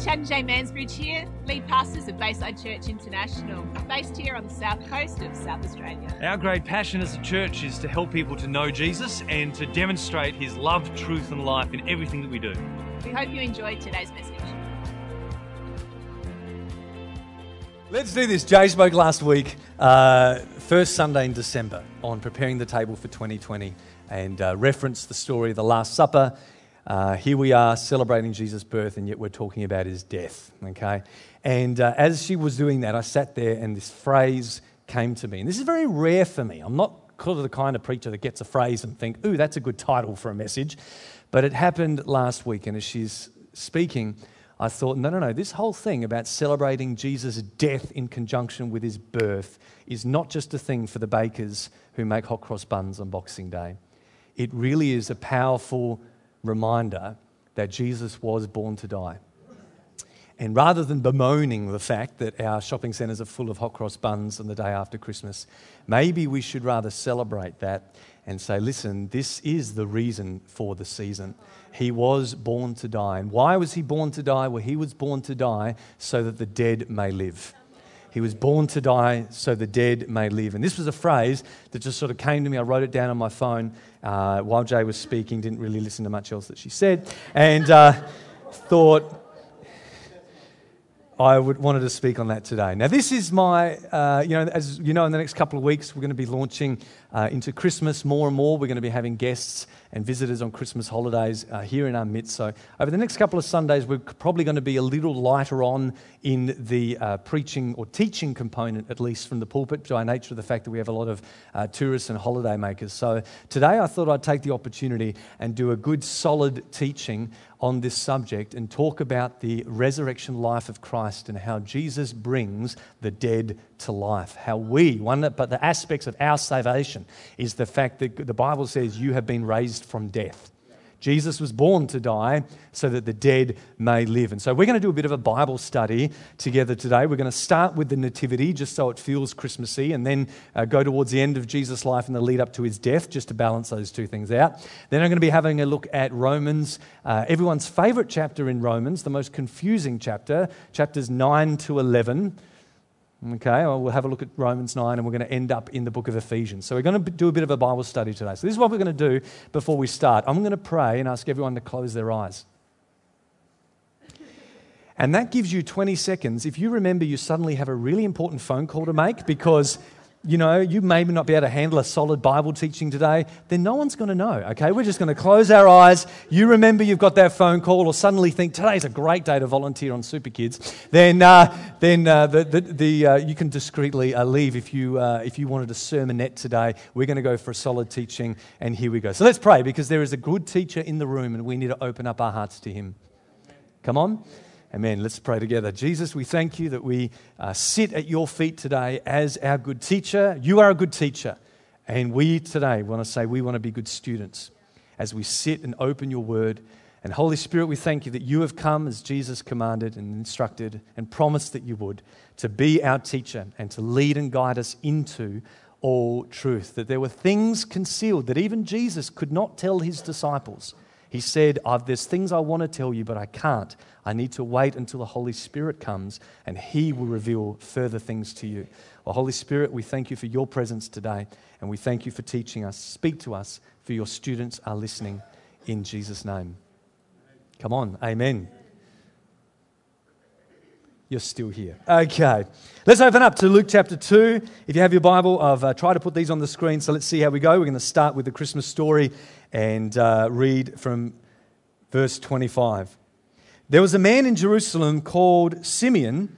Chad and Jay Mansbridge here, lead pastors of Bayside Church International, based here on the south coast of South Australia. Our great passion as a church is to help people to know Jesus and to demonstrate his love, truth, and life in everything that we do. We hope you enjoyed today's message. Let's do this. Jay spoke last week, uh, first Sunday in December, on preparing the table for 2020 and uh, referenced the story of the Last Supper. Uh, here we are celebrating Jesus' birth, and yet we're talking about his death. Okay? And uh, as she was doing that, I sat there and this phrase came to me. And this is very rare for me. I'm not the kind of preacher that gets a phrase and think, ooh, that's a good title for a message. But it happened last week, and as she's speaking, I thought, no, no, no, this whole thing about celebrating Jesus' death in conjunction with his birth is not just a thing for the bakers who make hot cross buns on Boxing Day. It really is a powerful reminder that Jesus was born to die. And rather than bemoaning the fact that our shopping centres are full of hot cross buns on the day after Christmas, maybe we should rather celebrate that and say, listen, this is the reason for the season. He was born to die. And why was he born to die? Well, he was born to die so that the dead may live. He was born to die so the dead may live. And this was a phrase that just sort of came to me. I wrote it down on my phone uh, while Jay was speaking, didn't really listen to much else that she said, and uh, thought, I would, wanted to speak on that today. Now, this is my, uh, you know, as you know, in the next couple of weeks, we're going to be launching uh, into Christmas more and more. We're going to be having guests and visitors on Christmas holidays uh, here in our midst. So, over the next couple of Sundays, we're probably going to be a little lighter on in the uh, preaching or teaching component, at least from the pulpit, by nature of the fact that we have a lot of uh, tourists and holiday makers. So, today I thought I'd take the opportunity and do a good, solid teaching on this subject and talk about the resurrection life of Christ and how Jesus brings the dead to life. How we, one but the aspects of our salvation is the fact that the Bible says you have been raised from death. Jesus was born to die so that the dead may live. And so we're going to do a bit of a Bible study together today. We're going to start with the Nativity just so it feels Christmassy and then uh, go towards the end of Jesus' life and the lead up to his death just to balance those two things out. Then I'm going to be having a look at Romans, uh, everyone's favorite chapter in Romans, the most confusing chapter, chapters 9 to 11. Okay, well, we'll have a look at Romans 9 and we're going to end up in the book of Ephesians. So, we're going to do a bit of a Bible study today. So, this is what we're going to do before we start. I'm going to pray and ask everyone to close their eyes. And that gives you 20 seconds. If you remember, you suddenly have a really important phone call to make because you know, you may not be able to handle a solid Bible teaching today, then no one's going to know, okay? We're just going to close our eyes. You remember you've got that phone call or suddenly think today's a great day to volunteer on Super Kids, then, uh, then uh, the, the, the uh, you can discreetly uh, leave if you, uh, if you wanted a sermonette today. We're going to go for a solid teaching, and here we go. So let's pray because there is a good teacher in the room and we need to open up our hearts to him. Come on. Amen. Let's pray together. Jesus, we thank you that we uh, sit at your feet today as our good teacher. You are a good teacher. And we today want to say we want to be good students as we sit and open your word. And Holy Spirit, we thank you that you have come as Jesus commanded and instructed and promised that you would to be our teacher and to lead and guide us into all truth. That there were things concealed that even Jesus could not tell his disciples. He said, There's things I want to tell you, but I can't. I need to wait until the Holy Spirit comes and He will reveal further things to you. Well, Holy Spirit, we thank you for your presence today and we thank you for teaching us. Speak to us, for your students are listening in Jesus' name. Come on, amen. You're still here. Okay. Let's open up to Luke chapter 2. If you have your Bible, I've uh, tried to put these on the screen, so let's see how we go. We're going to start with the Christmas story and uh, read from verse 25. There was a man in Jerusalem called Simeon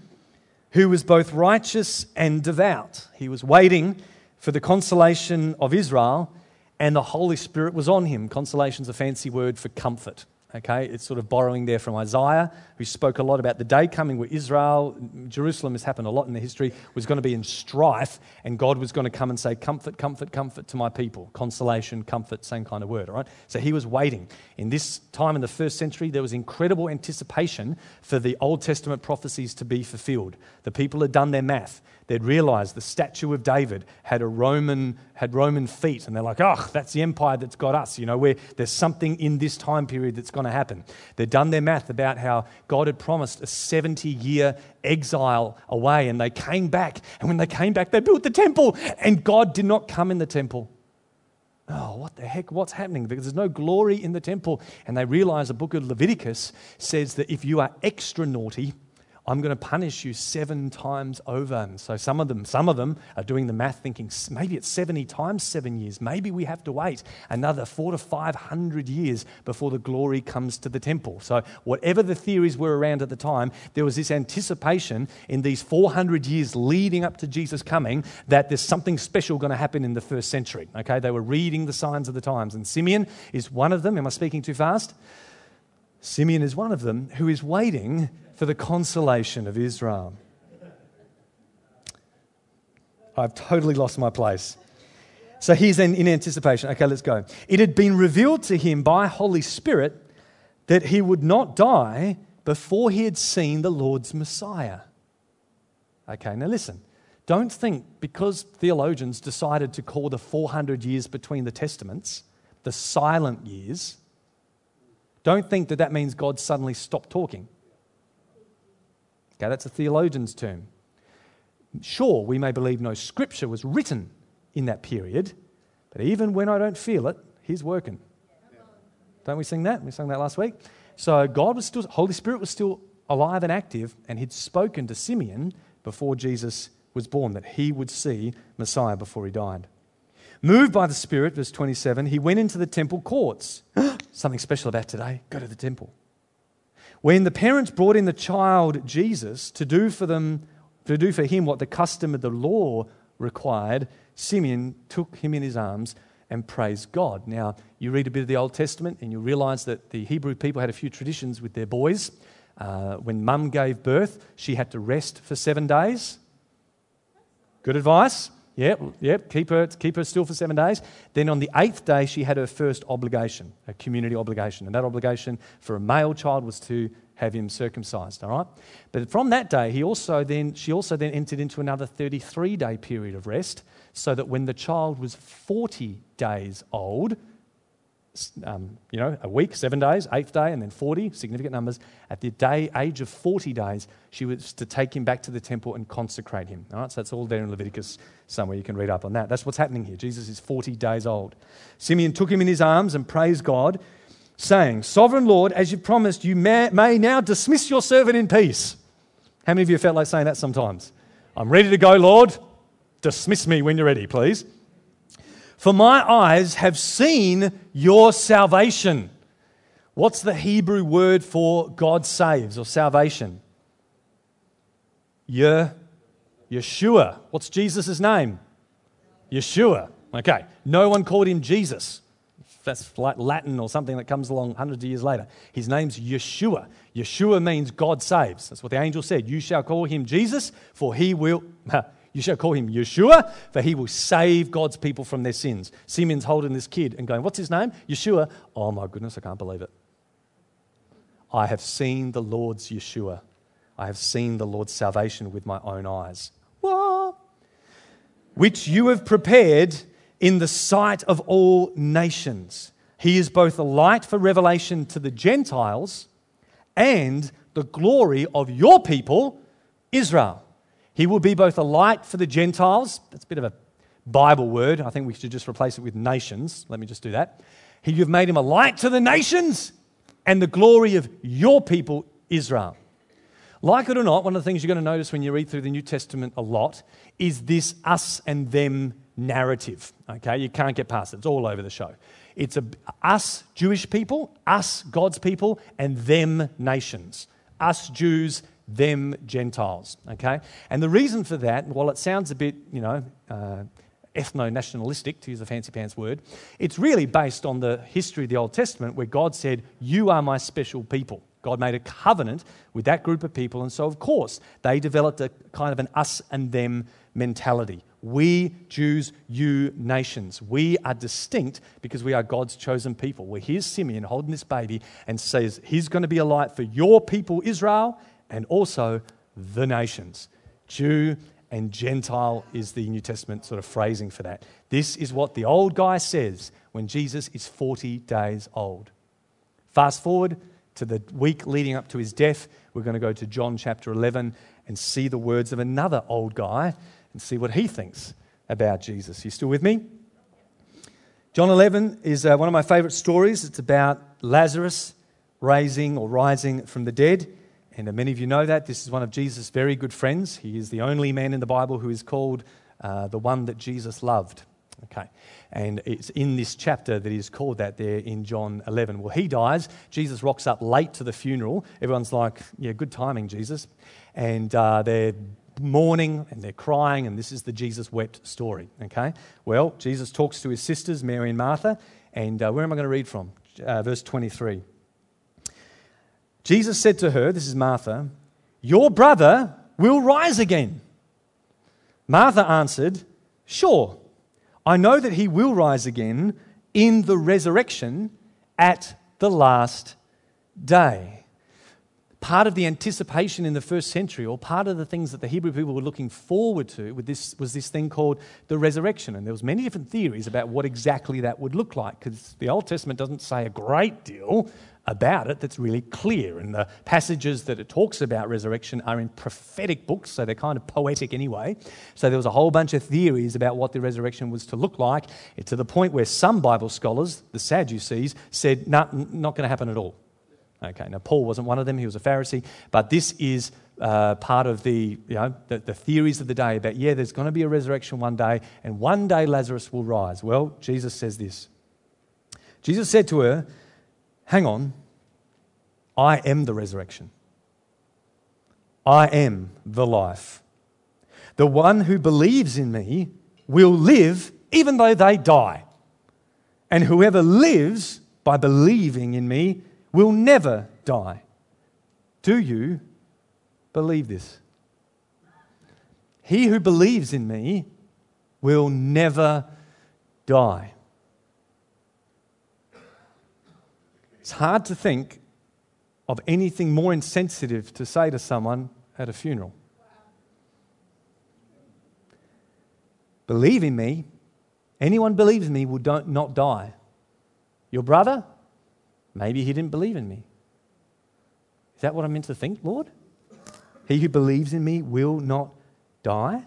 who was both righteous and devout. He was waiting for the consolation of Israel, and the Holy Spirit was on him. Consolation is a fancy word for comfort. Okay, it's sort of borrowing there from Isaiah, who spoke a lot about the day coming where Israel, Jerusalem has happened a lot in the history, was going to be in strife, and God was going to come and say, Comfort, comfort, comfort to my people. Consolation, comfort, same kind of word, all right? So he was waiting. In this time in the first century, there was incredible anticipation for the Old Testament prophecies to be fulfilled. The people had done their math. They'd realized the statue of David had a Roman had Roman feet, and they're like, "Oh, that's the empire that's got us." You know, where there's something in this time period that's going to happen. They'd done their math about how God had promised a 70-year exile away, and they came back. And when they came back, they built the temple, and God did not come in the temple. Oh, what the heck? What's happening? Because there's no glory in the temple. And they realize the book of Leviticus says that if you are extra naughty, I'm going to punish you seven times over. And so some of them, some of them are doing the math, thinking maybe it's 70 times seven years. Maybe we have to wait another four to 500 years before the glory comes to the temple. So whatever the theories were around at the time, there was this anticipation in these 400 years leading up to Jesus coming that there's something special going to happen in the first century. Okay, they were reading the signs of the times, and Simeon is one of them. Am I speaking too fast? Simeon is one of them who is waiting for the consolation of Israel. I've totally lost my place. So he's in, in anticipation. Okay, let's go. It had been revealed to him by Holy Spirit that he would not die before he had seen the Lord's Messiah. Okay, now listen. Don't think because theologians decided to call the 400 years between the Testaments the silent years, don't think that that means God suddenly stopped talking. Okay, that's a theologian's term. Sure, we may believe no scripture was written in that period, but even when I don't feel it, He's working. Don't we sing that? We sang that last week. So God was still, Holy Spirit was still alive and active, and He'd spoken to Simeon before Jesus was born that he would see Messiah before he died. Moved by the Spirit, verse 27, he went into the temple courts. Something special about today go to the temple. When the parents brought in the child Jesus to do for them to do for him what the custom of the law required, Simeon took him in his arms and praised God. Now, you read a bit of the Old Testament and you realize that the Hebrew people had a few traditions with their boys. Uh, when mum gave birth, she had to rest for seven days. Good advice. Yep, yep, keep her, keep her still for seven days. Then on the eighth day, she had her first obligation, a community obligation. And that obligation for a male child was to have him circumcised, all right? But from that day, he also then, she also then entered into another 33 day period of rest, so that when the child was 40 days old, um, you know, a week, seven days, eighth day, and then 40, significant numbers. At the day, age of 40 days, she was to take him back to the temple and consecrate him. All right, so that's all there in Leviticus somewhere. You can read up on that. That's what's happening here. Jesus is 40 days old. Simeon took him in his arms and praised God, saying, Sovereign Lord, as you promised, you may, may now dismiss your servant in peace. How many of you felt like saying that sometimes? I'm ready to go, Lord. Dismiss me when you're ready, please. For my eyes have seen your salvation. What's the Hebrew word for God saves or salvation? Ye, Yeshua. What's Jesus' name? Yeshua. Okay. No one called him Jesus. That's like Latin or something that comes along hundreds of years later. His name's Yeshua. Yeshua means God saves. That's what the angel said. You shall call him Jesus, for he will. You shall call him Yeshua, for he will save God's people from their sins. Simeon's holding this kid and going, What's his name? Yeshua. Oh my goodness, I can't believe it. I have seen the Lord's Yeshua. I have seen the Lord's salvation with my own eyes. Which you have prepared in the sight of all nations. He is both a light for revelation to the Gentiles and the glory of your people, Israel. He will be both a light for the Gentiles. That's a bit of a Bible word. I think we should just replace it with nations. Let me just do that. You've made him a light to the nations and the glory of your people, Israel. Like it or not, one of the things you're going to notice when you read through the New Testament a lot is this us and them narrative. Okay, you can't get past it. It's all over the show. It's a, us Jewish people, us God's people, and them nations. Us Jews, them Gentiles. Okay? And the reason for that, while it sounds a bit, you know, uh, ethno nationalistic, to use a fancy pants word, it's really based on the history of the Old Testament where God said, You are my special people. God made a covenant with that group of people, and so, of course, they developed a kind of an us and them mentality. We, Jews, you, nations. We are distinct because we are God's chosen people. Well, here's Simeon holding this baby and says, He's going to be a light for your people, Israel, and also the nations, Jew and Gentile is the New Testament sort of phrasing for that. This is what the old guy says when Jesus is 40 days old. Fast forward to the week leading up to his death, we're going to go to John chapter 11 and see the words of another old guy and see what he thinks about Jesus. You still with me? John 11 is uh, one of my favorite stories. It's about Lazarus raising or rising from the dead. And uh, many of you know that. This is one of Jesus' very good friends. He is the only man in the Bible who is called uh, the one that Jesus loved. Okay. And it's in this chapter that he's called that there in John 11. Well, he dies. Jesus rocks up late to the funeral. Everyone's like, yeah, good timing, Jesus. And uh, they're mourning and they're crying, and this is the Jesus wept story. Okay. Well, Jesus talks to his sisters, Mary and Martha. And uh, where am I going to read from? Uh, verse 23. Jesus said to her, This is Martha, Your brother will rise again. Martha answered, Sure, I know that he will rise again in the resurrection at the last day. Part of the anticipation in the first century, or part of the things that the Hebrew people were looking forward to with this, was this thing called the resurrection. And there was many different theories about what exactly that would look like, because the Old Testament doesn't say a great deal about it that's really clear. And the passages that it talks about resurrection are in prophetic books, so they're kind of poetic anyway. So there was a whole bunch of theories about what the resurrection was to look like, to the point where some Bible scholars, the Sadducees, said, nah, not going to happen at all. Okay, now Paul wasn't one of them, he was a Pharisee, but this is uh, part of the, you know, the, the theories of the day about, yeah, there's going to be a resurrection one day, and one day Lazarus will rise. Well, Jesus says this. Jesus said to her, Hang on. I am the resurrection. I am the life. The one who believes in me will live even though they die. And whoever lives by believing in me will never die. Do you believe this? He who believes in me will never die. It's hard to think of anything more insensitive to say to someone at a funeral. Believe in me. Anyone believes in me will don't, not die. Your brother, maybe he didn't believe in me. Is that what I'm meant to think, Lord? He who believes in me will not die?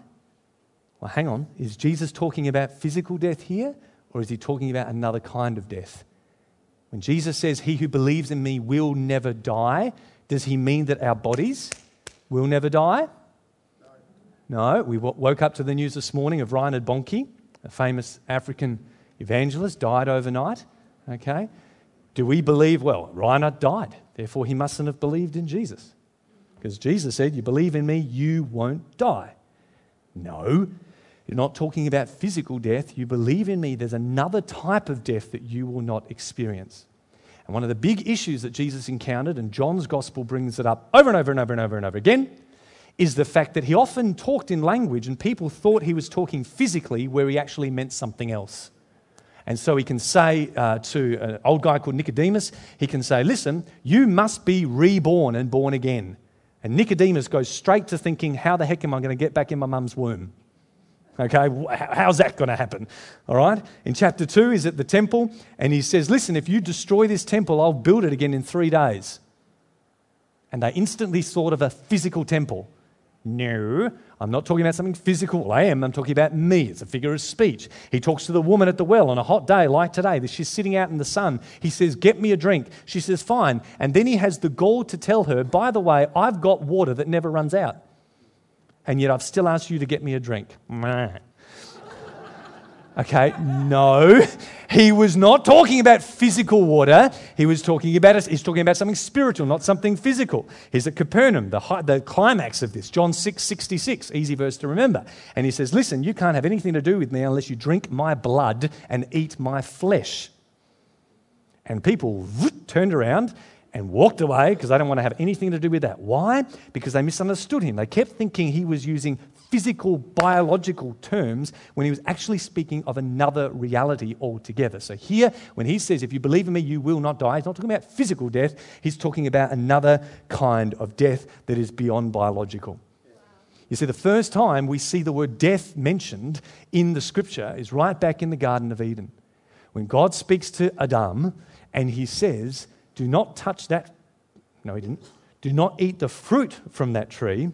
Well, hang on. Is Jesus talking about physical death here, or is he talking about another kind of death? When Jesus says, He who believes in me will never die, does he mean that our bodies will never die? No. We woke up to the news this morning of Reinhard Bonnke, a famous African evangelist, died overnight. Okay? Do we believe, well, Reinhard died, therefore he mustn't have believed in Jesus? Because Jesus said, You believe in me, you won't die. No, you're not talking about physical death. You believe in me, there's another type of death that you will not experience. And one of the big issues that Jesus encountered, and John's gospel brings it up over and over and over and over and over again, is the fact that he often talked in language and people thought he was talking physically where he actually meant something else. And so he can say uh, to an old guy called Nicodemus, he can say, Listen, you must be reborn and born again. And Nicodemus goes straight to thinking, How the heck am I going to get back in my mum's womb? Okay, how's that going to happen? All right. In chapter 2, he's at the temple and he says, Listen, if you destroy this temple, I'll build it again in three days. And they instantly thought of a physical temple. No, I'm not talking about something physical. Well, I am. I'm talking about me. It's a figure of speech. He talks to the woman at the well on a hot day like today. She's sitting out in the sun. He says, Get me a drink. She says, Fine. And then he has the gall to tell her, By the way, I've got water that never runs out and yet I've still asked you to get me a drink. Okay, no. He was not talking about physical water. He was talking about he's talking about something spiritual, not something physical. He's at Capernaum, the, high, the climax of this, John 6, 66, easy verse to remember. And he says, Listen, you can't have anything to do with me unless you drink my blood and eat my flesh. And people turned around and walked away because they don't want to have anything to do with that. Why? Because they misunderstood him. They kept thinking he was using physical, biological terms when he was actually speaking of another reality altogether. So, here, when he says, If you believe in me, you will not die, he's not talking about physical death, he's talking about another kind of death that is beyond biological. You see, the first time we see the word death mentioned in the scripture is right back in the Garden of Eden. When God speaks to Adam and he says, Do not touch that. No, he didn't. Do not eat the fruit from that tree,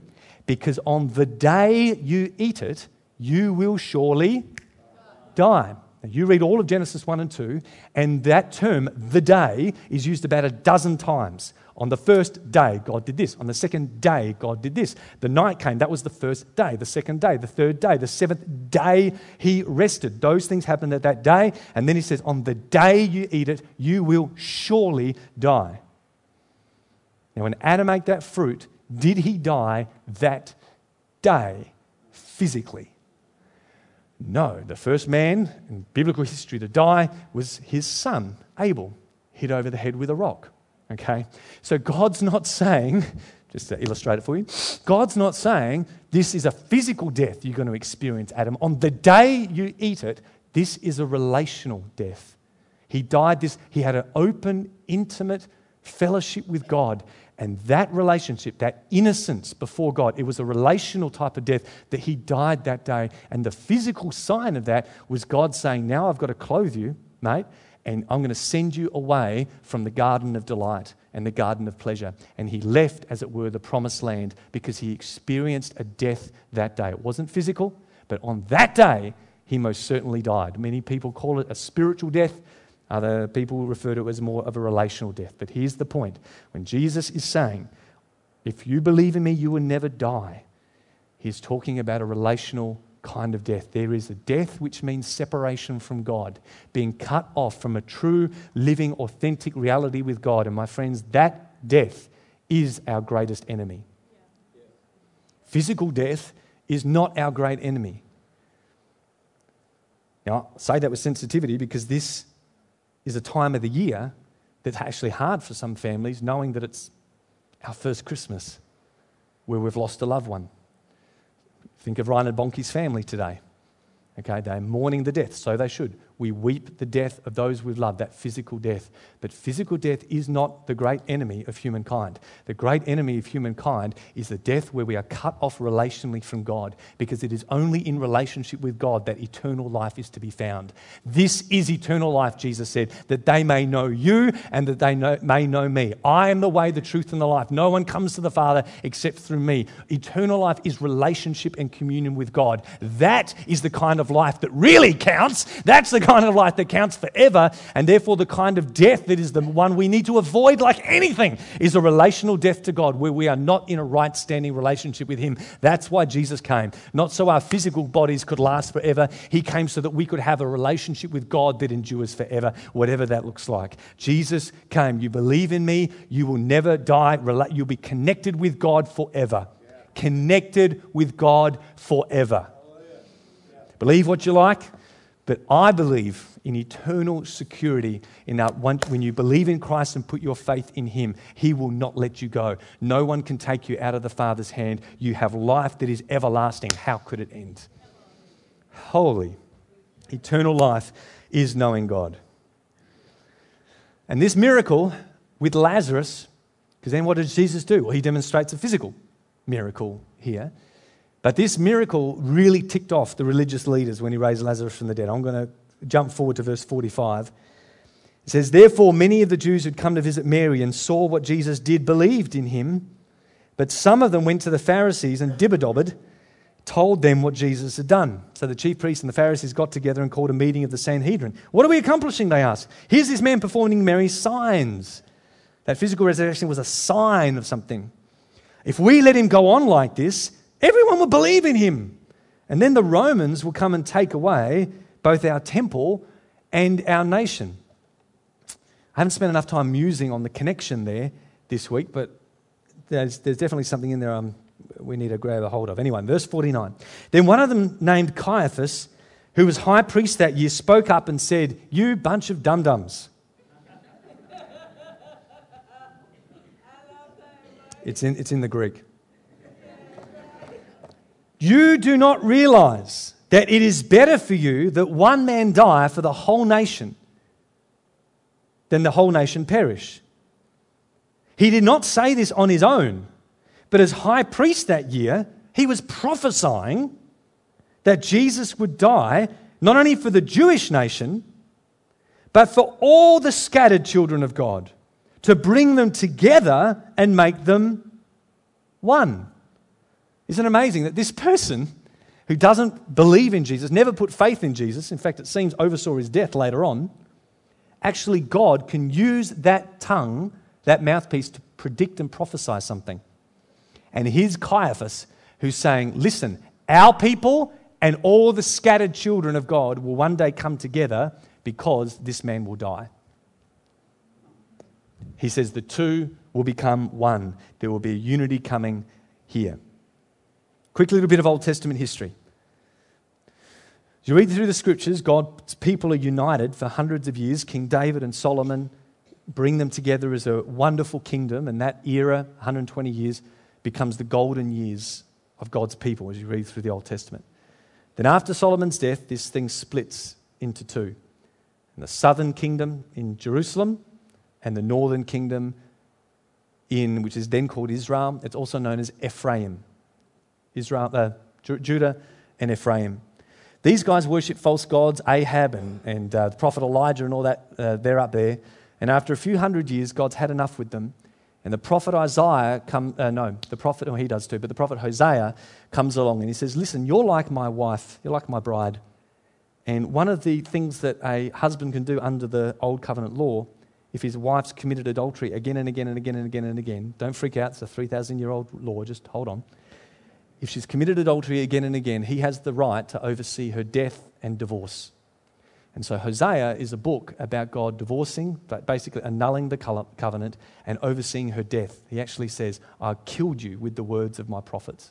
because on the day you eat it, you will surely die. Now, you read all of Genesis 1 and 2, and that term, the day, is used about a dozen times. On the first day, God did this. On the second day, God did this. The night came, that was the first day. The second day, the third day, the seventh day, He rested. Those things happened at that day. And then He says, On the day you eat it, you will surely die. Now, when Adam ate that fruit, did he die that day physically? No, the first man in biblical history to die was his son, Abel, hit over the head with a rock. Okay? So God's not saying, just to illustrate it for you, God's not saying this is a physical death you're going to experience, Adam. On the day you eat it, this is a relational death. He died this, he had an open, intimate fellowship with God. And that relationship, that innocence before God, it was a relational type of death that he died that day. And the physical sign of that was God saying, Now I've got to clothe you, mate, and I'm going to send you away from the garden of delight and the garden of pleasure. And he left, as it were, the promised land because he experienced a death that day. It wasn't physical, but on that day, he most certainly died. Many people call it a spiritual death. Other people refer to it as more of a relational death. But here's the point when Jesus is saying, If you believe in me, you will never die, he's talking about a relational kind of death. There is a death which means separation from God, being cut off from a true, living, authentic reality with God. And my friends, that death is our greatest enemy. Physical death is not our great enemy. Now, I say that with sensitivity because this is a time of the year that's actually hard for some families, knowing that it's our first Christmas where we've lost a loved one. Think of Ryan and family today. Okay, they're mourning the death, so they should. We weep the death of those we've loved, that physical death. But physical death is not the great enemy of humankind. The great enemy of humankind is the death where we are cut off relationally from God, because it is only in relationship with God that eternal life is to be found. This is eternal life, Jesus said, that they may know you and that they know, may know me. I am the way, the truth, and the life. No one comes to the Father except through me. Eternal life is relationship and communion with God. That is the kind of life that really counts. That's the kind of life that counts forever, and therefore the kind of death that is the one we need to avoid like anything is a relational death to God where we are not in a right standing relationship with Him. That's why Jesus came. Not so our physical bodies could last forever, He came so that we could have a relationship with God that endures forever, whatever that looks like. Jesus came. You believe in me, you will never die. You'll be connected with God forever. Connected with God forever. Believe what you like. But I believe in eternal security in that when you believe in Christ and put your faith in Him, He will not let you go. No one can take you out of the Father's hand. You have life that is everlasting. How could it end? Holy, eternal life is knowing God. And this miracle with Lazarus, because then what does Jesus do? Well, He demonstrates a physical miracle here. But this miracle really ticked off the religious leaders when he raised Lazarus from the dead. I'm going to jump forward to verse 45. It says, Therefore, many of the Jews who'd come to visit Mary and saw what Jesus did believed in him. But some of them went to the Pharisees and dibber told them what Jesus had done. So the chief priests and the Pharisees got together and called a meeting of the Sanhedrin. What are we accomplishing? They asked. Here's this man performing Mary's signs. That physical resurrection was a sign of something. If we let him go on like this, Everyone will believe in him. And then the Romans will come and take away both our temple and our nation. I haven't spent enough time musing on the connection there this week, but there's, there's definitely something in there um, we need to grab a hold of. Anyway, verse 49. Then one of them, named Caiaphas, who was high priest that year, spoke up and said, You bunch of dum dums. It's in, it's in the Greek. You do not realize that it is better for you that one man die for the whole nation than the whole nation perish. He did not say this on his own, but as high priest that year, he was prophesying that Jesus would die not only for the Jewish nation, but for all the scattered children of God, to bring them together and make them one. Isn't it amazing that this person who doesn't believe in Jesus, never put faith in Jesus, in fact, it seems oversaw his death later on, actually, God can use that tongue, that mouthpiece, to predict and prophesy something. And here's Caiaphas who's saying, Listen, our people and all the scattered children of God will one day come together because this man will die. He says the two will become one. There will be a unity coming here. Quick little bit of Old Testament history. As you read through the scriptures, God's people are united for hundreds of years. King David and Solomon bring them together as a wonderful kingdom, and that era, 120 years, becomes the golden years of God's people as you read through the Old Testament. Then, after Solomon's death, this thing splits into two the southern kingdom in Jerusalem and the northern kingdom in, which is then called Israel. It's also known as Ephraim. Israel, uh, Judah and Ephraim. These guys worship false gods, Ahab and, and uh, the prophet Elijah and all that, uh, they're up there. And after a few hundred years, God's had enough with them. And the prophet Isaiah come, uh, no, the prophet, oh, he does too, but the prophet Hosea comes along and he says, Listen, you're like my wife, you're like my bride. And one of the things that a husband can do under the old covenant law, if his wife's committed adultery again and again and again and again and again, don't freak out, it's a 3,000 year old law, just hold on if she's committed adultery again and again, he has the right to oversee her death and divorce. And so Hosea is a book about God divorcing, basically annulling the covenant and overseeing her death. He actually says, I killed you with the words of my prophets.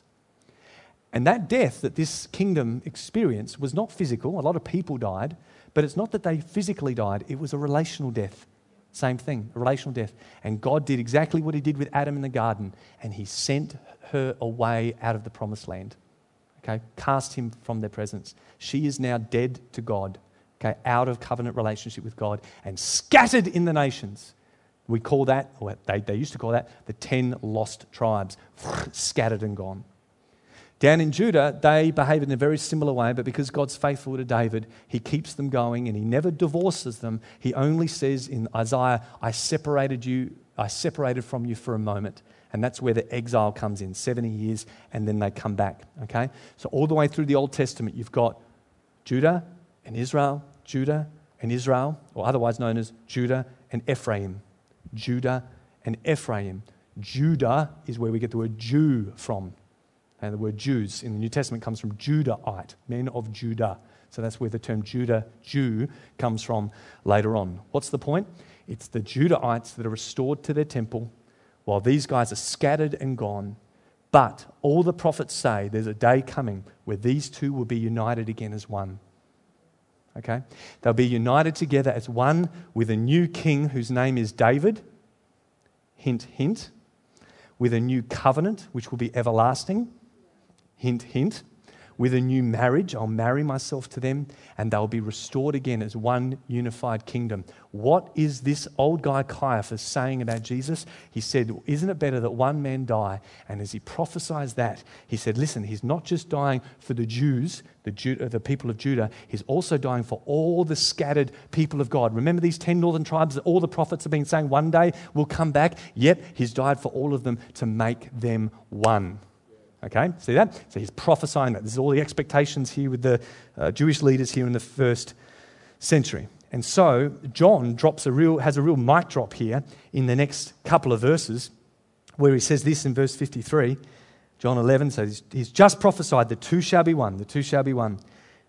And that death that this kingdom experienced was not physical. A lot of people died, but it's not that they physically died, it was a relational death. Same thing, relational death. And God did exactly what He did with Adam in the garden, and He sent her away out of the promised land. Okay, cast him from their presence. She is now dead to God, okay, out of covenant relationship with God and scattered in the nations. We call that, or they, they used to call that, the 10 lost tribes, scattered and gone. Down in Judah, they behave in a very similar way, but because God's faithful to David, he keeps them going and he never divorces them. He only says in Isaiah, I separated you, I separated from you for a moment. And that's where the exile comes in 70 years, and then they come back. Okay? So, all the way through the Old Testament, you've got Judah and Israel, Judah and Israel, or otherwise known as Judah and Ephraim. Judah and Ephraim. Judah is where we get the word Jew from. And the word Jews in the New Testament comes from Judahite, men of Judah. So that's where the term Judah, Jew, comes from later on. What's the point? It's the Judahites that are restored to their temple while these guys are scattered and gone. But all the prophets say there's a day coming where these two will be united again as one. Okay? They'll be united together as one with a new king whose name is David. Hint, hint. With a new covenant which will be everlasting. Hint, hint with a new marriage. I'll marry myself to them and they'll be restored again as one unified kingdom. What is this old guy Caiaphas saying about Jesus? He said, Isn't it better that one man die? And as he prophesies that, he said, Listen, he's not just dying for the Jews, the, Jew, uh, the people of Judah, he's also dying for all the scattered people of God. Remember these 10 northern tribes that all the prophets have been saying one day will come back? Yep, he's died for all of them to make them one. Okay, see that? So he's prophesying that. This is all the expectations here with the uh, Jewish leaders here in the first century. And so John drops a real, has a real mic drop here in the next couple of verses where he says this in verse 53, John 11. So he's, he's just prophesied the two shall be one, the two shall be one.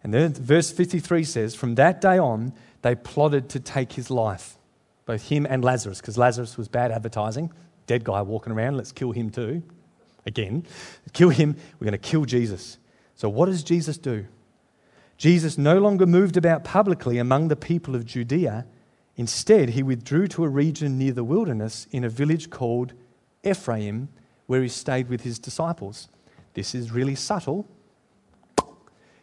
And then verse 53 says, From that day on, they plotted to take his life, both him and Lazarus, because Lazarus was bad advertising. Dead guy walking around, let's kill him too again, kill him, we're going to kill Jesus. So, what does Jesus do? Jesus no longer moved about publicly among the people of Judea. Instead, he withdrew to a region near the wilderness in a village called Ephraim, where he stayed with his disciples. This is really subtle,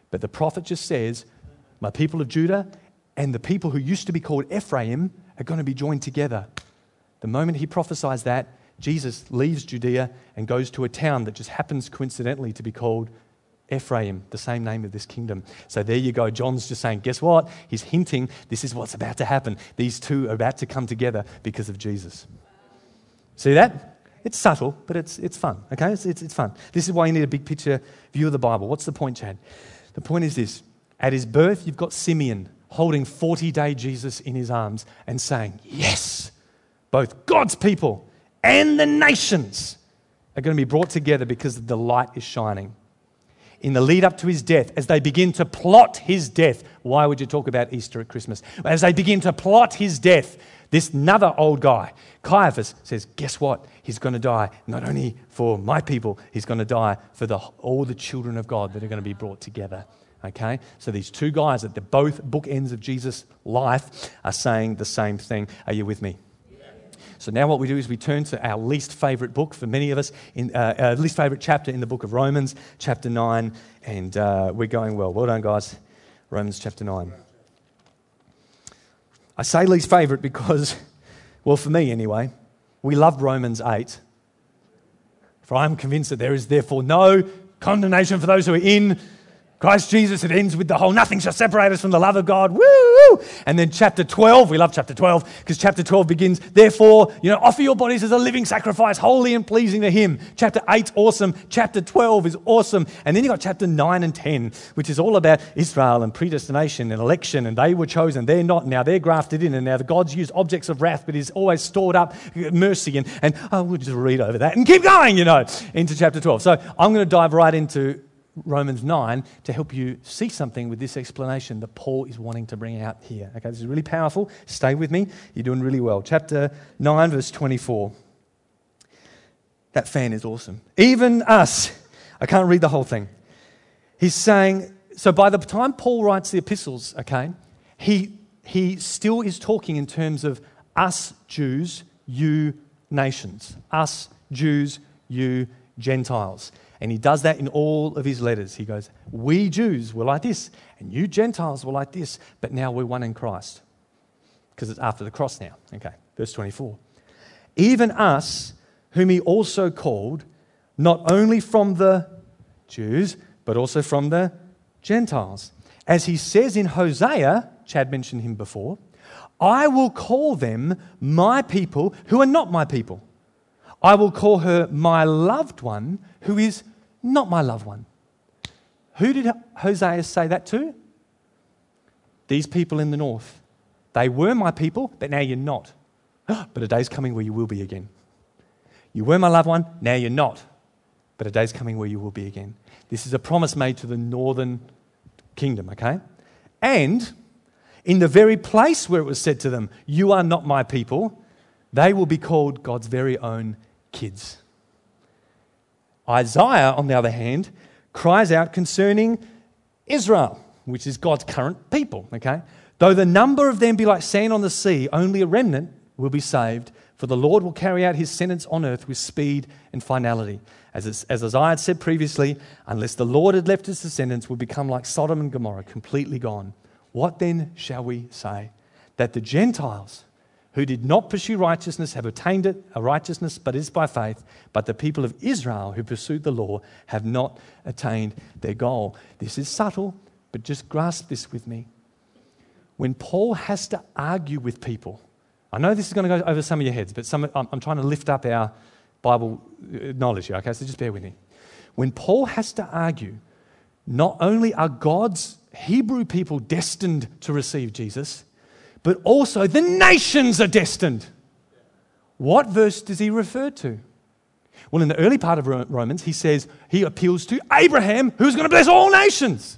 but the prophet just says, My people of Judah and the people who used to be called Ephraim are going to be joined together. The moment he prophesies that, Jesus leaves Judea and goes to a town that just happens coincidentally to be called Ephraim, the same name of this kingdom. So there you go. John's just saying, guess what? He's hinting this is what's about to happen. These two are about to come together because of Jesus. See that? It's subtle, but it's, it's fun. Okay? It's, it's, it's fun. This is why you need a big picture view of the Bible. What's the point, Chad? The point is this at his birth, you've got Simeon holding 40 day Jesus in his arms and saying, Yes, both God's people and the nations are going to be brought together because the light is shining in the lead up to his death, as they begin to plot his death. Why would you talk about Easter at Christmas? As they begin to plot his death, this another old guy, Caiaphas, says, Guess what? He's going to die not only for my people, he's going to die for the, all the children of God that are going to be brought together. Okay? So these two guys at the both bookends of Jesus' life are saying the same thing. Are you with me? So now what we do is we turn to our least favorite book for many of us, in, uh, our least favorite chapter in the book of Romans, chapter 9, and uh, we're going well. Well done, guys. Romans chapter 9. I say least favorite because, well, for me anyway, we loved Romans 8. For I am convinced that there is therefore no condemnation for those who are in Christ Jesus, it ends with the whole nothing shall separate us from the love of God. Woo! And then chapter 12, we love chapter 12 because chapter 12 begins, therefore, you know, offer your bodies as a living sacrifice, holy and pleasing to Him. Chapter 8, awesome. Chapter 12 is awesome. And then you've got chapter 9 and 10, which is all about Israel and predestination and election. And they were chosen, they're not. Now they're grafted in. And now the God's used objects of wrath, but He's always stored up mercy. And, and oh, we'll just read over that and keep going, you know, into chapter 12. So I'm going to dive right into Romans 9 to help you see something with this explanation that Paul is wanting to bring out here. Okay, this is really powerful. Stay with me. You're doing really well. Chapter 9, verse 24. That fan is awesome. Even us. I can't read the whole thing. He's saying, so by the time Paul writes the epistles, okay, he, he still is talking in terms of us Jews, you nations. Us Jews, you Gentiles. And he does that in all of his letters. He goes, We Jews were like this, and you Gentiles were like this, but now we're one in Christ. Because it's after the cross now. Okay, verse 24. Even us, whom he also called, not only from the Jews, but also from the Gentiles. As he says in Hosea, Chad mentioned him before, I will call them my people who are not my people. I will call her my loved one who is not my loved one. Who did Hosea say that to? These people in the north. They were my people, but now you're not. But a day's coming where you will be again. You were my loved one, now you're not. But a day's coming where you will be again. This is a promise made to the northern kingdom, okay? And in the very place where it was said to them, You are not my people, they will be called God's very own kids. Isaiah, on the other hand, cries out concerning Israel, which is God's current people, okay? Though the number of them be like sand on the sea, only a remnant will be saved, for the Lord will carry out his sentence on earth with speed and finality. As, as Isaiah had said previously, unless the Lord had left his descendants, would become like Sodom and Gomorrah, completely gone. What then shall we say? That the Gentiles who did not pursue righteousness have attained it, a righteousness, but is by faith. But the people of Israel who pursued the law have not attained their goal. This is subtle, but just grasp this with me. When Paul has to argue with people, I know this is going to go over some of your heads, but some, I'm, I'm trying to lift up our Bible uh, knowledge here, okay? So just bear with me. When Paul has to argue, not only are God's Hebrew people destined to receive Jesus, but also the nations are destined. What verse does he refer to? Well, in the early part of Romans, he says he appeals to Abraham, who's going to bless all nations.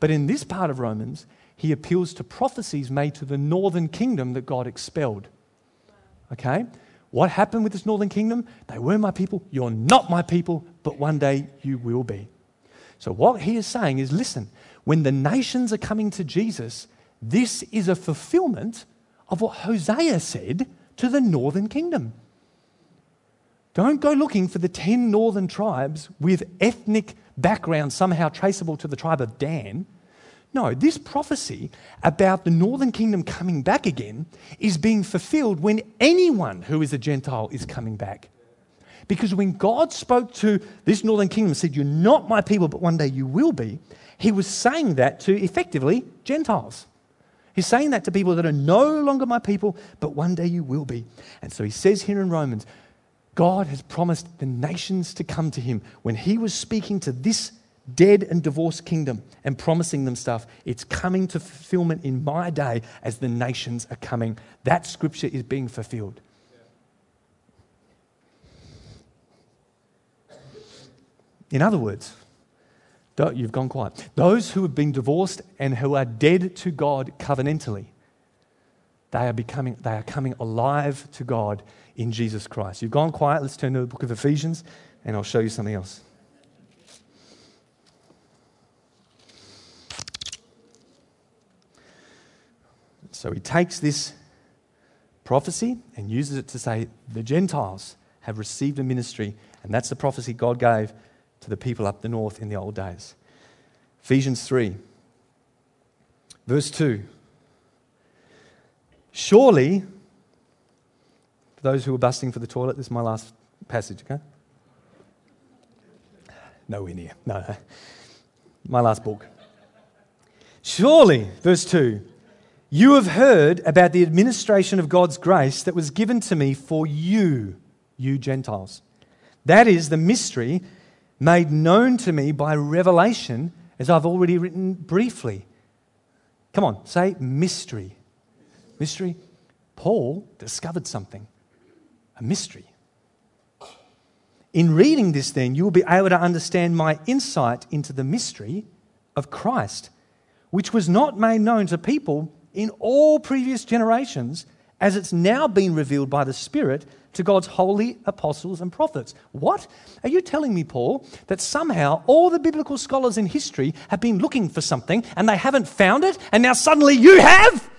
But in this part of Romans, he appeals to prophecies made to the northern kingdom that God expelled. Okay? What happened with this northern kingdom? They were my people. You're not my people, but one day you will be. So, what he is saying is listen, when the nations are coming to Jesus, this is a fulfillment of what Hosea said to the northern kingdom. Don't go looking for the 10 northern tribes with ethnic background somehow traceable to the tribe of Dan. No, this prophecy about the northern kingdom coming back again is being fulfilled when anyone who is a Gentile is coming back. Because when God spoke to this northern kingdom and said, You're not my people, but one day you will be, he was saying that to effectively Gentiles. He's saying that to people that are no longer my people, but one day you will be. And so he says here in Romans, God has promised the nations to come to him. When he was speaking to this dead and divorced kingdom and promising them stuff, it's coming to fulfillment in my day as the nations are coming. That scripture is being fulfilled. In other words, You've gone quiet. Those who have been divorced and who are dead to God covenantally, they are becoming, they are coming alive to God in Jesus Christ. You've gone quiet. Let's turn to the book of Ephesians, and I'll show you something else. So he takes this prophecy and uses it to say the Gentiles have received a ministry, and that's the prophecy God gave to the people up the north in the old days. Ephesians 3, verse 2. Surely, for those who are busting for the toilet, this is my last passage, okay? Nowhere near. No, no. My last book. Surely, verse 2, you have heard about the administration of God's grace that was given to me for you, you Gentiles. That is the mystery made known to me by revelation, as I've already written briefly. Come on, say mystery. Mystery. Paul discovered something a mystery. In reading this, then, you will be able to understand my insight into the mystery of Christ, which was not made known to people in all previous generations, as it's now been revealed by the Spirit to God's holy apostles and prophets. What? Are you telling me, Paul, that somehow all the biblical scholars in history have been looking for something and they haven't found it, and now suddenly you have?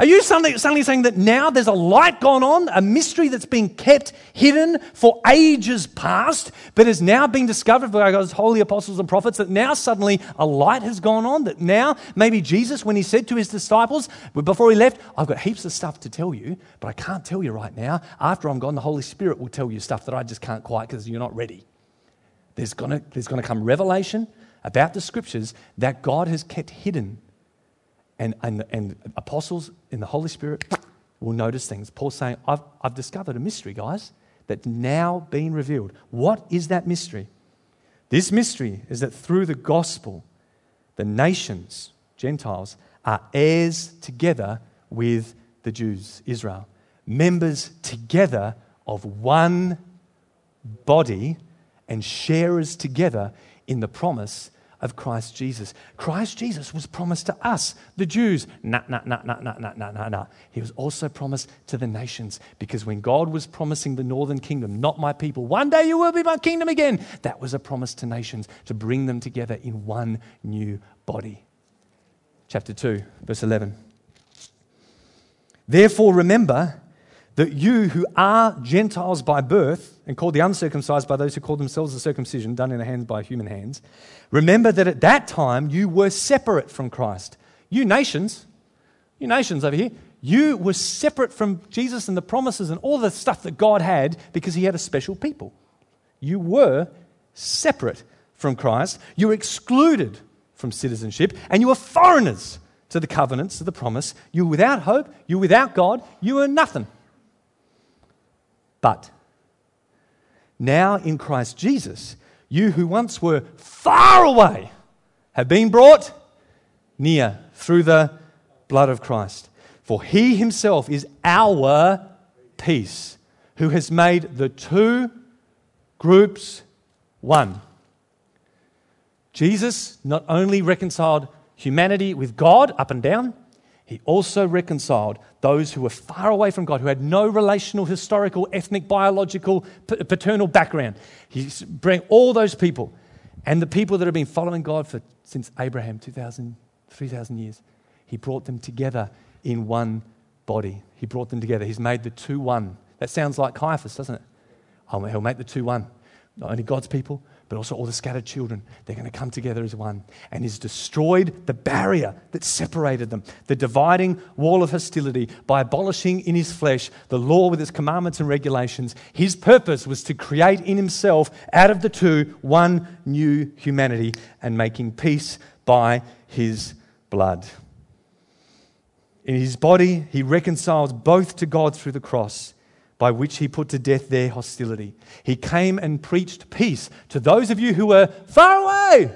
Are you suddenly, suddenly saying that now there's a light gone on, a mystery that's been kept hidden for ages past, but has now been discovered by God's holy apostles and prophets? That now suddenly a light has gone on? That now maybe Jesus, when he said to his disciples before he left, I've got heaps of stuff to tell you, but I can't tell you right now. After I'm gone, the Holy Spirit will tell you stuff that I just can't quite because you're not ready. There's going to there's to come revelation about the scriptures that God has kept hidden and, and, and apostles in the Holy Spirit will notice things. Paul's saying, I've, I've discovered a mystery, guys, that's now been revealed. What is that mystery? This mystery is that through the gospel, the nations, Gentiles, are heirs together with the Jews, Israel, members together of one body and sharers together in the promise of Christ Jesus. Christ Jesus was promised to us, the Jews. Nah, nah, nah, nah, nah, nah, nah, nah, nah. He was also promised to the nations because when God was promising the northern kingdom, not my people, one day you will be my kingdom again, that was a promise to nations to bring them together in one new body. Chapter 2, verse 11. Therefore, remember that you who are Gentiles by birth and called the uncircumcised by those who call themselves the circumcision done in the hands by human hands, remember that at that time you were separate from Christ. You nations, you nations over here, you were separate from Jesus and the promises and all the stuff that God had because he had a special people. You were separate from Christ. You were excluded from citizenship and you were foreigners to the covenants, to the promise. You were without hope. You were without God. You were nothing. But now in Christ Jesus, you who once were far away have been brought near through the blood of Christ. For he himself is our peace, who has made the two groups one. Jesus not only reconciled humanity with God up and down, he also reconciled those who were far away from God, who had no relational, historical, ethnic, biological, paternal background. He brought all those people and the people that have been following God for, since Abraham, 2,000, 3,000 years. He brought them together in one body. He brought them together. He's made the two one. That sounds like Caiaphas, doesn't it? Oh, he'll make the two one. Not only God's people, but also all the scattered children. They're going to come together as one. And He's destroyed the barrier that separated them, the dividing wall of hostility, by abolishing in His flesh the law with its commandments and regulations. His purpose was to create in Himself, out of the two, one new humanity and making peace by His blood. In His body, He reconciles both to God through the cross by which he put to death their hostility. He came and preached peace to those of you who were far away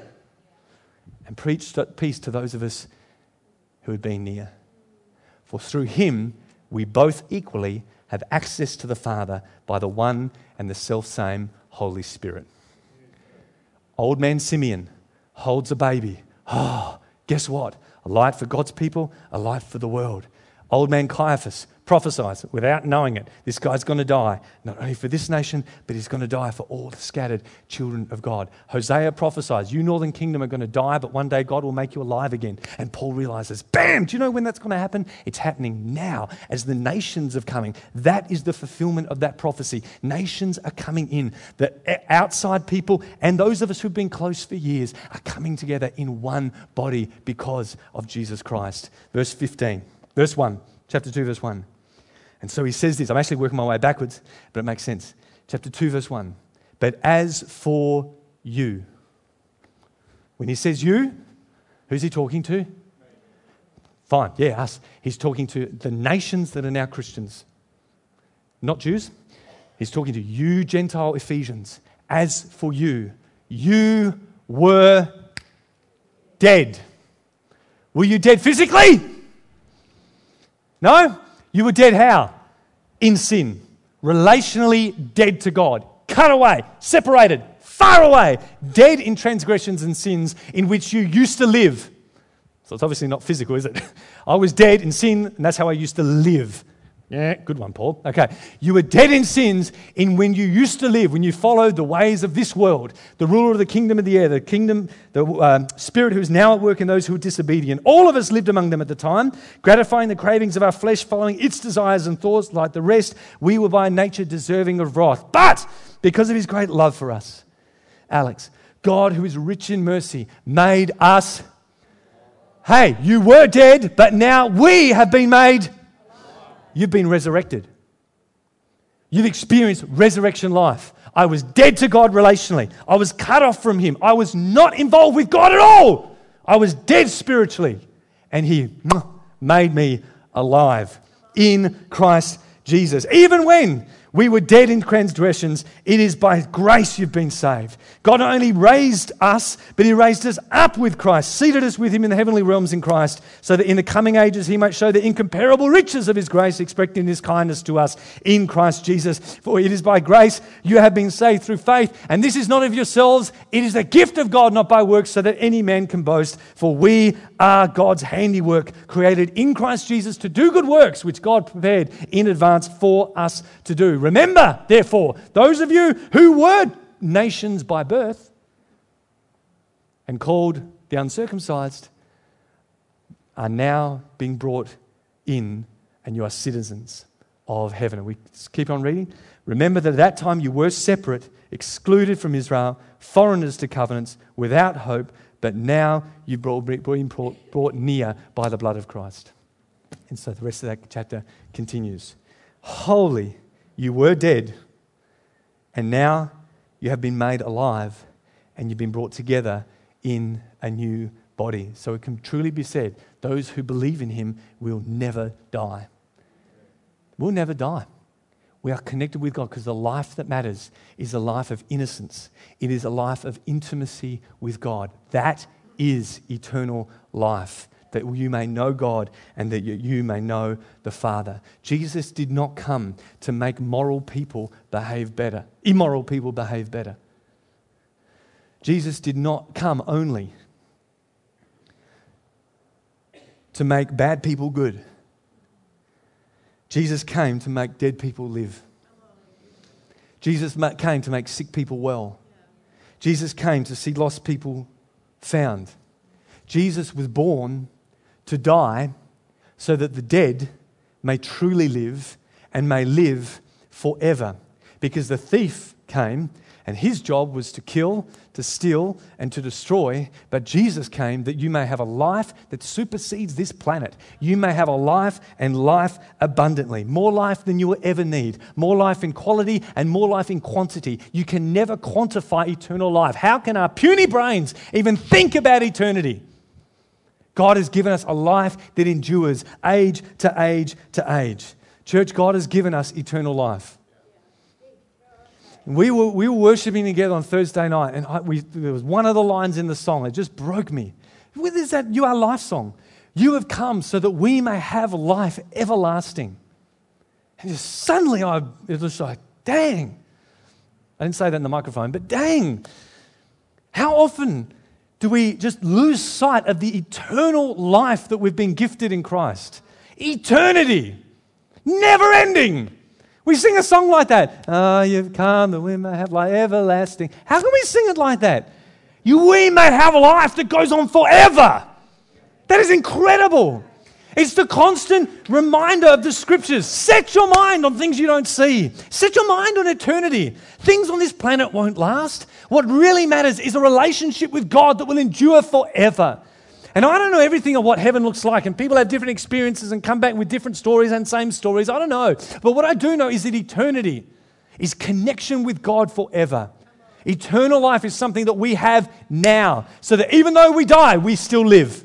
and preached peace to those of us who had been near. For through him we both equally have access to the Father by the one and the self same Holy Spirit. Old man Simeon holds a baby. Oh, guess what? A light for God's people, a light for the world. Old man Caiaphas prophesies without knowing it. This guy's going to die, not only for this nation, but he's going to die for all the scattered children of God. Hosea prophesies, You, northern kingdom, are going to die, but one day God will make you alive again. And Paul realizes, Bam! Do you know when that's going to happen? It's happening now as the nations are coming. That is the fulfillment of that prophecy. Nations are coming in. The eh, outside people and those of us who've been close for years are coming together in one body because of Jesus Christ. Verse 15, verse 1, chapter 2, verse 1. And so he says this. I'm actually working my way backwards, but it makes sense. Chapter 2, verse 1. But as for you, when he says you, who's he talking to? Fine, yeah, us. He's talking to the nations that are now Christians, not Jews. He's talking to you, Gentile Ephesians. As for you, you were dead. Were you dead physically? No? You were dead how? In sin, relationally dead to God, cut away, separated, far away, dead in transgressions and sins in which you used to live. So it's obviously not physical, is it? I was dead in sin, and that's how I used to live. Yeah, good one, Paul. Okay. You were dead in sins in when you used to live, when you followed the ways of this world, the ruler of the kingdom of the air, the kingdom, the um, spirit who is now at work in those who are disobedient. All of us lived among them at the time, gratifying the cravings of our flesh, following its desires and thoughts like the rest. We were by nature deserving of wrath. But because of his great love for us, Alex, God, who is rich in mercy, made us. Hey, you were dead, but now we have been made You've been resurrected. You've experienced resurrection life. I was dead to God relationally. I was cut off from Him. I was not involved with God at all. I was dead spiritually. And He made me alive in Christ Jesus. Even when we were dead in transgressions. It is by grace you've been saved. God not only raised us, but He raised us up with Christ, seated us with Him in the heavenly realms in Christ, so that in the coming ages He might show the incomparable riches of His grace, expecting His kindness to us in Christ Jesus. For it is by grace you have been saved through faith, and this is not of yourselves, it is the gift of God, not by works, so that any man can boast. For we are God's handiwork, created in Christ Jesus to do good works, which God prepared in advance for us to do. Remember, therefore, those of you who were nations by birth and called the uncircumcised are now being brought in, and you are citizens of heaven. And we keep on reading. Remember that at that time you were separate, excluded from Israel, foreigners to covenants, without hope, but now you've been brought, near by the blood of Christ. And so the rest of that chapter continues. Holy you were dead, and now you have been made alive, and you've been brought together in a new body. So it can truly be said those who believe in him will never die. We'll never die. We are connected with God because the life that matters is a life of innocence. It is a life of intimacy with God. That is eternal life that you may know God and that you may know the Father. Jesus did not come to make moral people behave better, immoral people behave better. Jesus did not come only to make bad people good. Jesus came to make dead people live. Jesus came to make sick people well. Jesus came to see lost people found. Jesus was born to die so that the dead may truly live and may live forever. Because the thief came And his job was to kill, to steal, and to destroy. But Jesus came that you may have a life that supersedes this planet. You may have a life and life abundantly. More life than you will ever need. More life in quality and more life in quantity. You can never quantify eternal life. How can our puny brains even think about eternity? God has given us a life that endures age to age to age. Church, God has given us eternal life. We were, we were worshiping together on Thursday night, and I, we, there was one of the lines in the song that just broke me. What is that You Are Life song? You have come so that we may have life everlasting. And just suddenly I it was like, dang. I didn't say that in the microphone, but dang. How often do we just lose sight of the eternal life that we've been gifted in Christ? Eternity, never ending. We sing a song like that. Oh, you've come that we may have life everlasting. How can we sing it like that? You, we may have a life that goes on forever. That is incredible. It's the constant reminder of the scriptures. Set your mind on things you don't see. Set your mind on eternity. Things on this planet won't last. What really matters is a relationship with God that will endure forever. And I don't know everything of what heaven looks like, and people have different experiences and come back with different stories and same stories. I don't know. But what I do know is that eternity is connection with God forever. Eternal life is something that we have now, so that even though we die, we still live.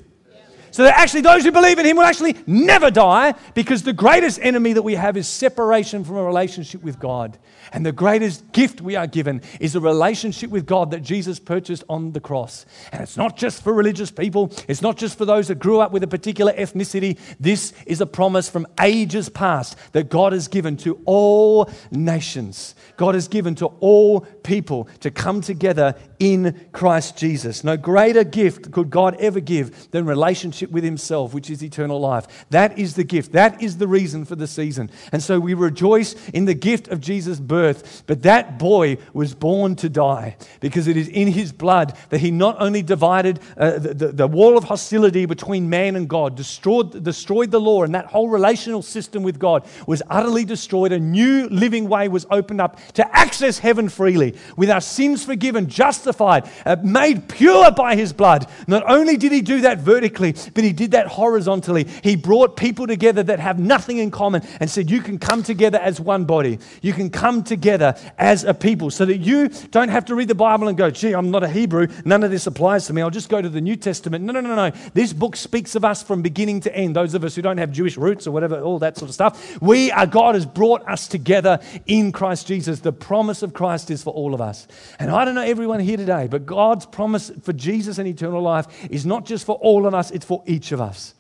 So that actually those who believe in him will actually never die because the greatest enemy that we have is separation from a relationship with God. And the greatest gift we are given is a relationship with God that Jesus purchased on the cross. And it's not just for religious people, it's not just for those that grew up with a particular ethnicity. This is a promise from ages past that God has given to all nations. God has given to all people to come together in Christ Jesus. No greater gift could God ever give than relationship with Himself, which is eternal life. That is the gift. That is the reason for the season. And so we rejoice in the gift of Jesus' birth. But that boy was born to die because it is in His blood that He not only divided uh, the, the, the wall of hostility between man and God, destroyed, destroyed the law, and that whole relational system with God was utterly destroyed. A new living way was opened up to access heaven freely with our sins forgiven, just justified, uh, made pure by his blood. Not only did he do that vertically, but he did that horizontally. He brought people together that have nothing in common and said, You can come together as one body. You can come together as a people so that you don't have to read the Bible and go, Gee, I'm not a Hebrew. None of this applies to me. I'll just go to the New Testament. No, no, no, no. This book speaks of us from beginning to end. Those of us who don't have Jewish roots or whatever, all that sort of stuff. We are, God has brought us together in Christ Jesus. The promise of Christ is for all of us. And I don't know everyone here today, but God's promise for Jesus and eternal life is not just for all of us, it's for each of us.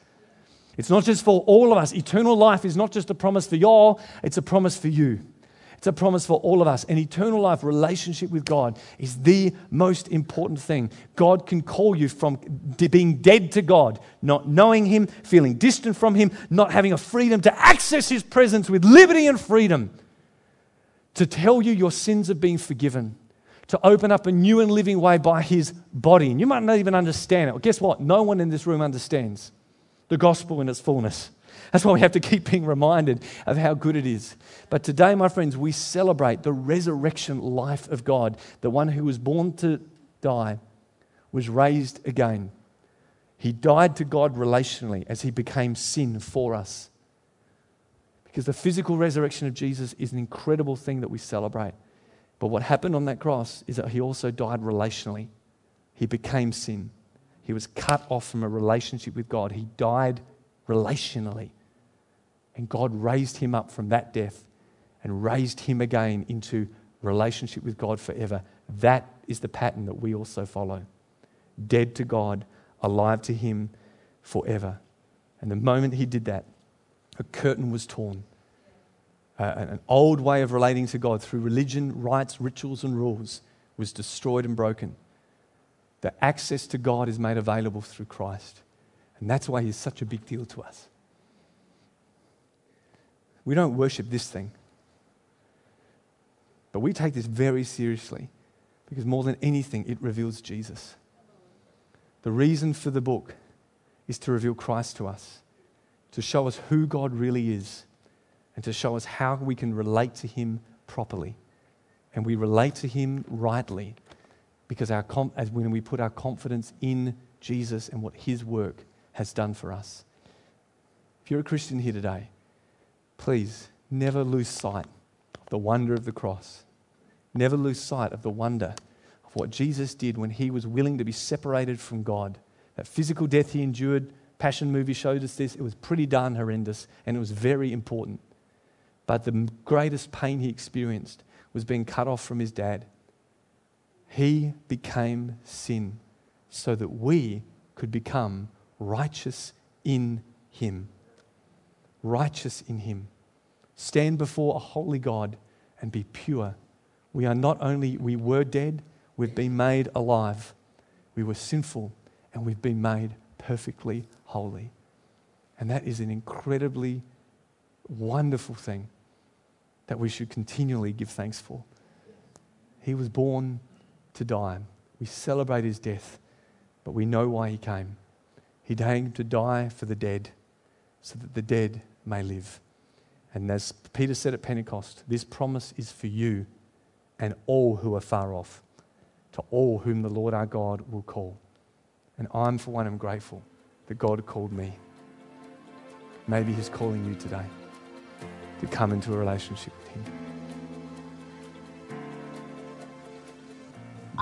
It's not just for all of us. Eternal life is not just a promise for y'all, it's a promise for you. It's a promise for all of us. And eternal life, relationship with God, is the most important thing. God can call you from being dead to God, not knowing Him, feeling distant from Him, not having a freedom to access His presence with liberty and freedom, to tell you your sins have been forgiven to open up a new and living way by his body. And you might not even understand it. Well, guess what? No one in this room understands the gospel in its fullness. That's why we have to keep being reminded of how good it is. But today, my friends, we celebrate the resurrection life of God. The one who was born to die was raised again. He died to God relationally as he became sin for us. Because the physical resurrection of Jesus is an incredible thing that we celebrate. But what happened on that cross is that he also died relationally. He became sin. He was cut off from a relationship with God. He died relationally. And God raised him up from that death and raised him again into relationship with God forever. That is the pattern that we also follow. Dead to God, alive to him forever. And the moment he did that, a curtain was torn an old way of relating to God through religion, rites, rituals, and rules was destroyed and broken. The access to God is made available through Christ. And that's why He's such a big deal to us. We don't worship this thing, but we take this very seriously because more than anything, it reveals Jesus. The reason for the book is to reveal Christ to us, to show us who God really is and to show us how we can relate to Him properly. and we relate to Him rightly because our as when we put our confidence in Jesus and what His work has done for us. If you're a Christian here today, please never lose sight of the wonder of the cross. Never lose sight of the wonder of what Jesus did when He was willing to be separated from God. That physical death He endured, Passion movie showed us this. It was pretty darn horrendous and it was very important. But the greatest pain he experienced was being cut off from his dad. He became sin so that we could become righteous in him. Righteous in him. Stand before a holy God and be pure. We are not only, we were dead, we've been made alive. We were sinful and we've been made perfectly holy. And that is an incredibly wonderful thing that we should continually give thanks for. He was born to die. We celebrate his death, but we know why he came. He came to die for the dead so that the dead may live. And as Peter said at Pentecost, this promise is for you and all who are far off, to all whom the Lord our God will call. And I'm, for one, am grateful that God called me. Maybe He's calling you today to come into a relationship